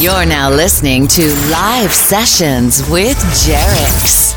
You're now listening to Live Sessions with Jerix.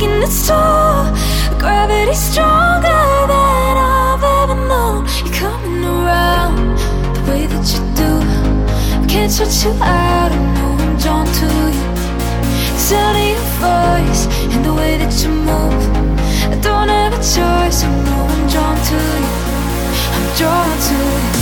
taking its toll. Gravity's stronger than I've ever known. You're coming around the way that you do. I can't shut you out. I know I'm drawn to you. The sound of your voice and the way that you move. I don't have a choice. I know I'm drawn to you. I'm drawn to you.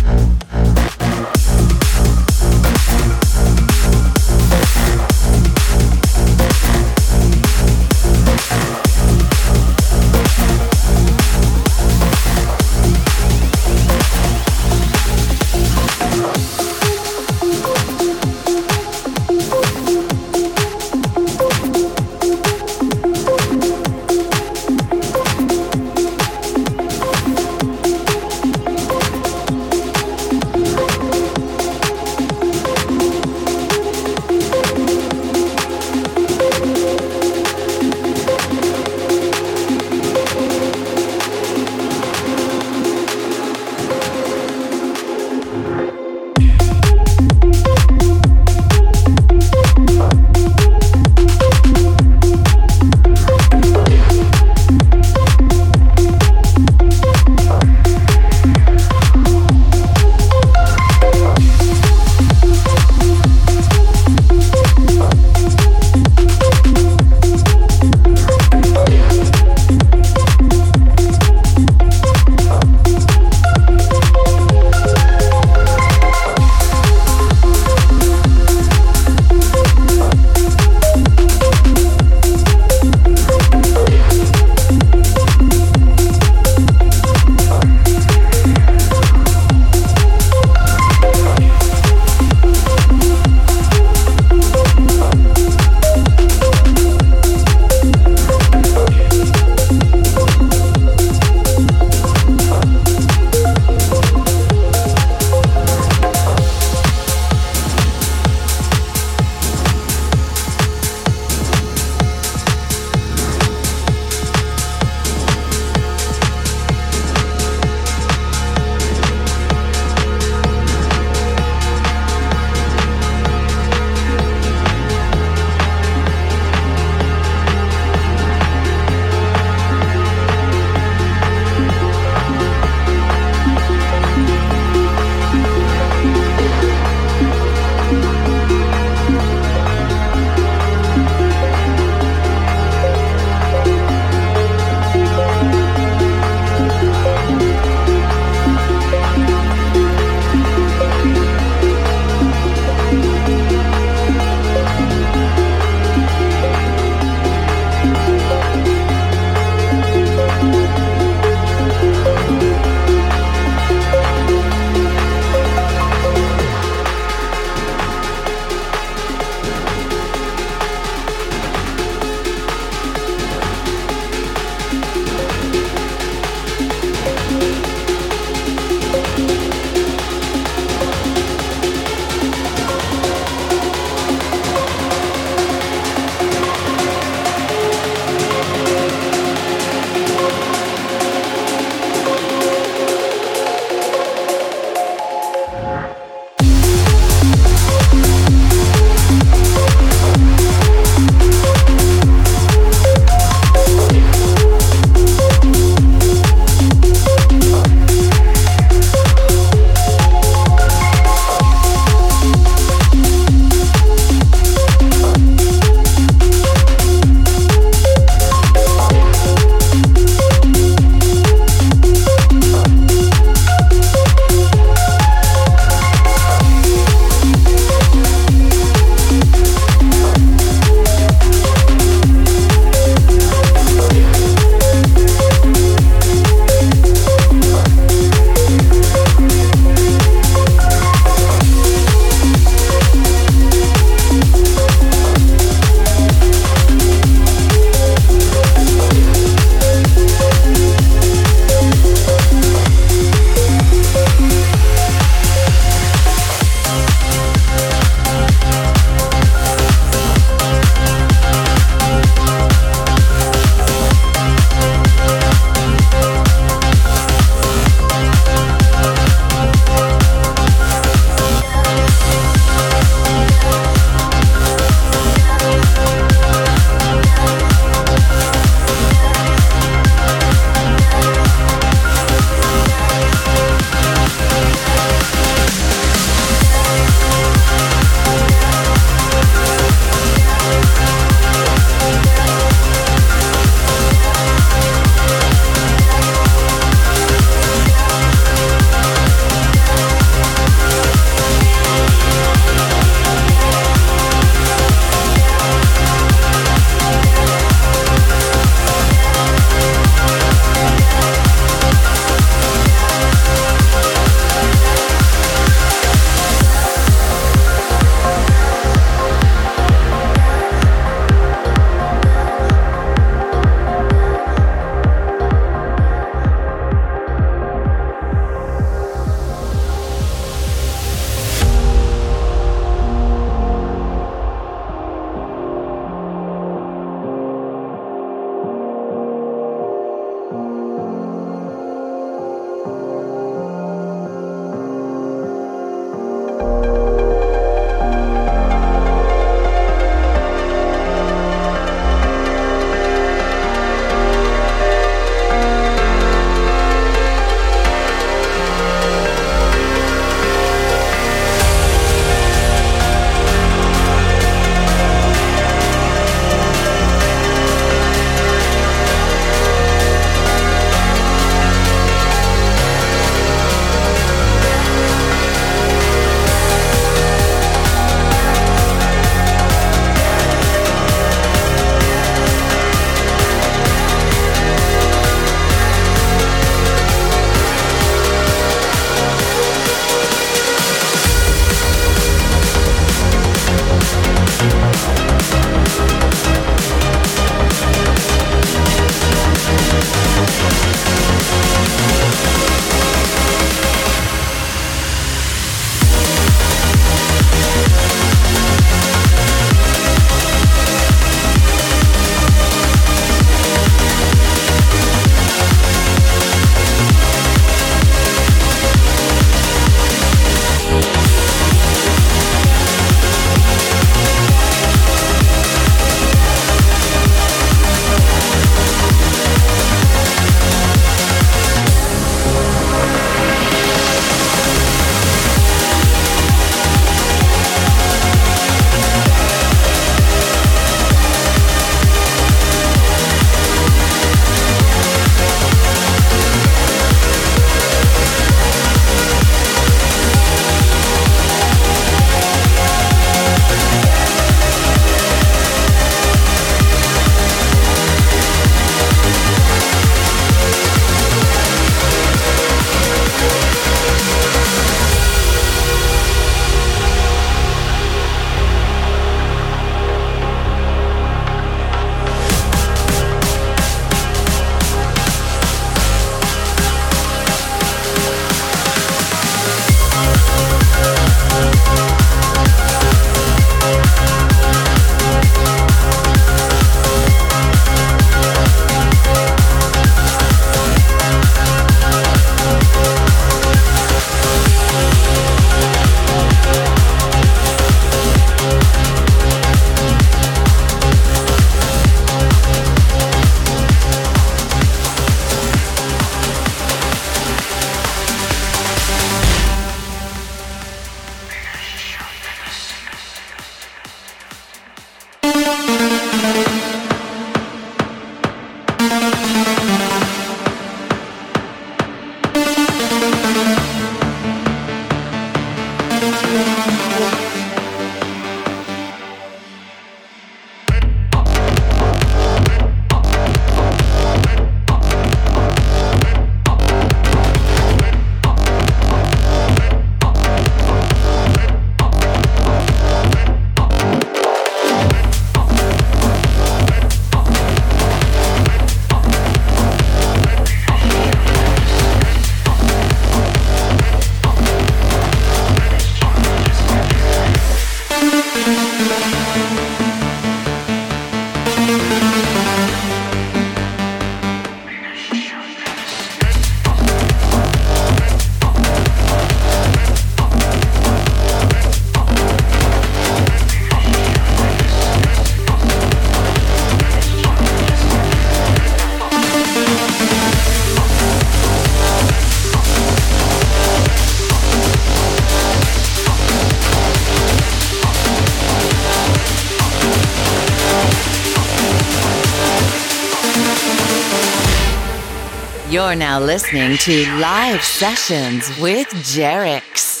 You're now listening to Live Sessions with Jerix.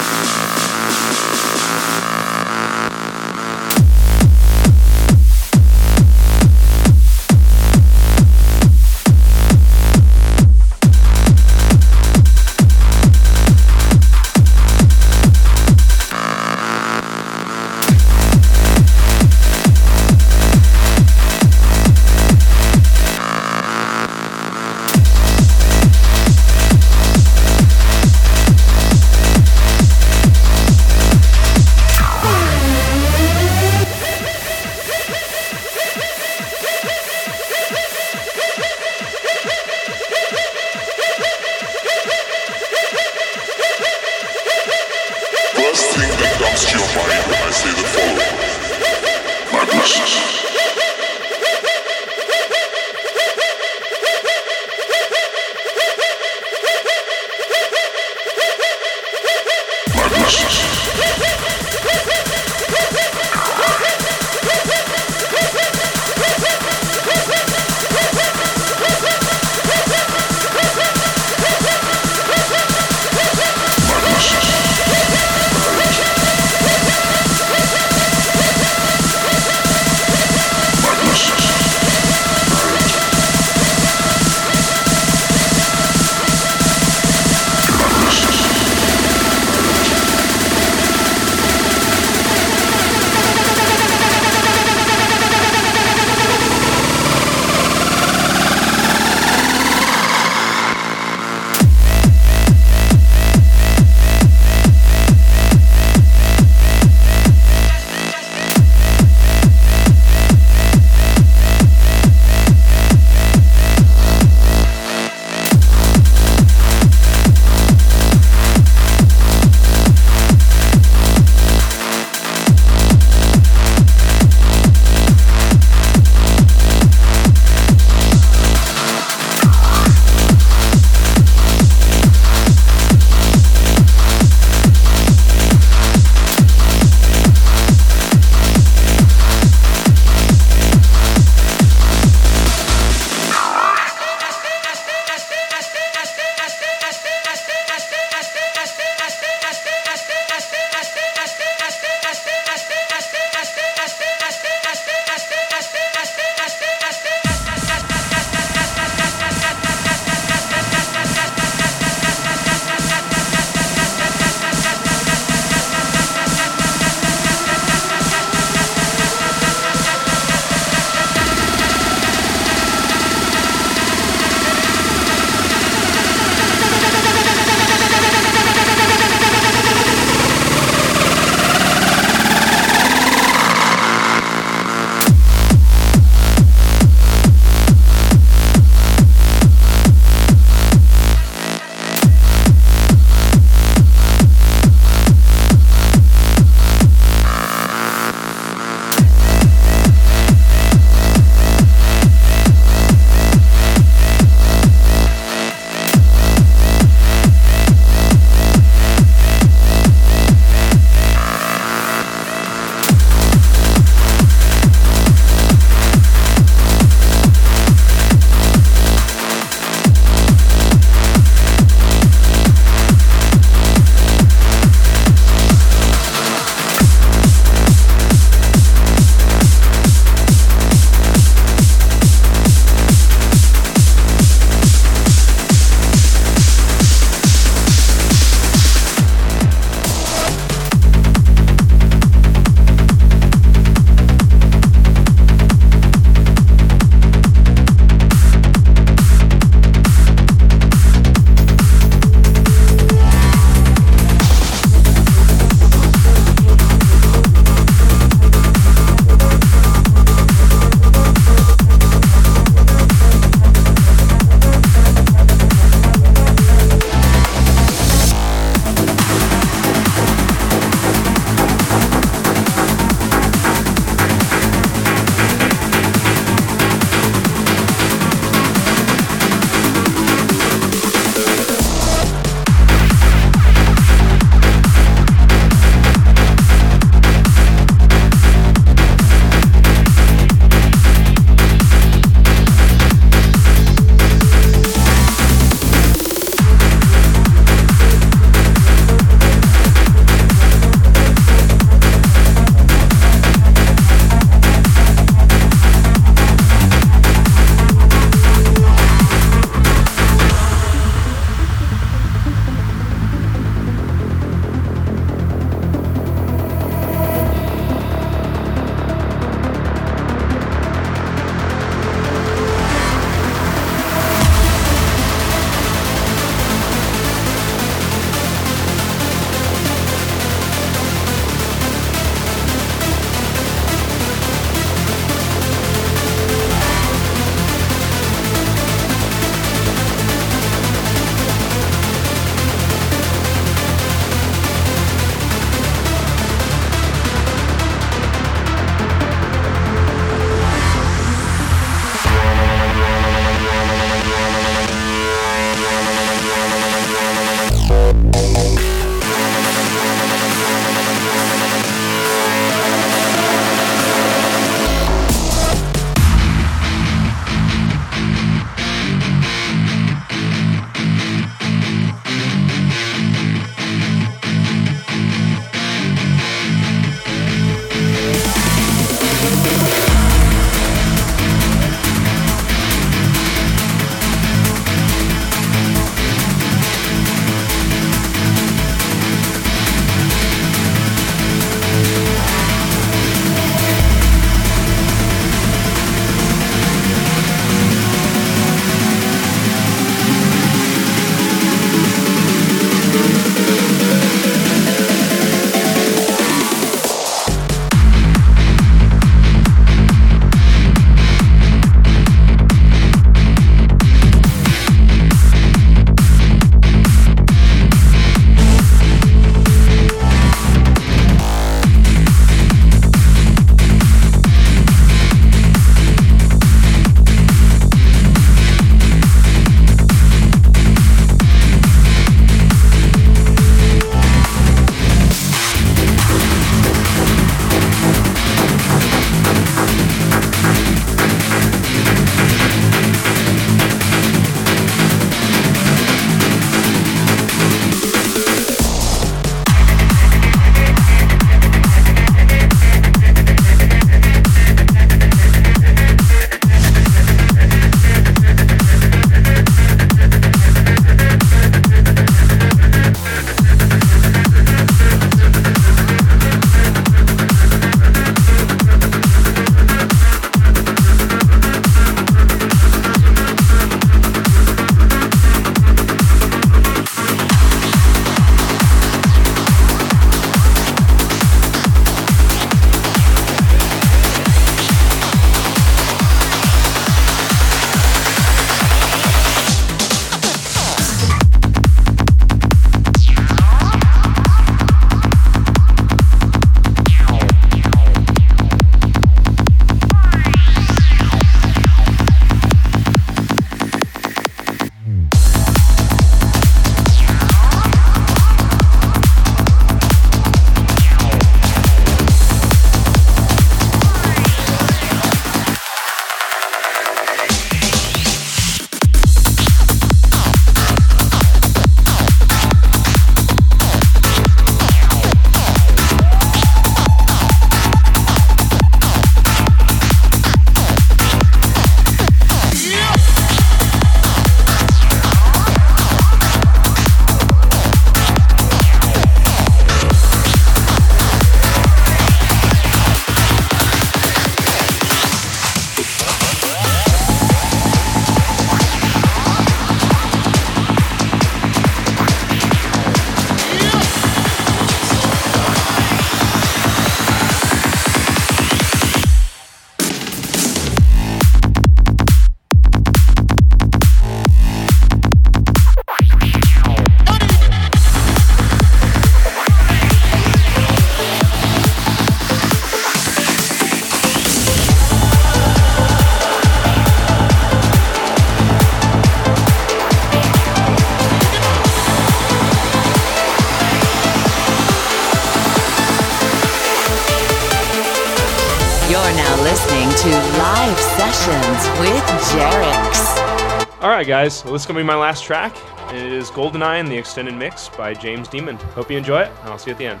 Listening to Live Sessions with Jerix. All right, guys, well, this is going to be my last track. It is GoldenEye in the extended mix by James Demon. Hope you enjoy it, and I'll see you at the end.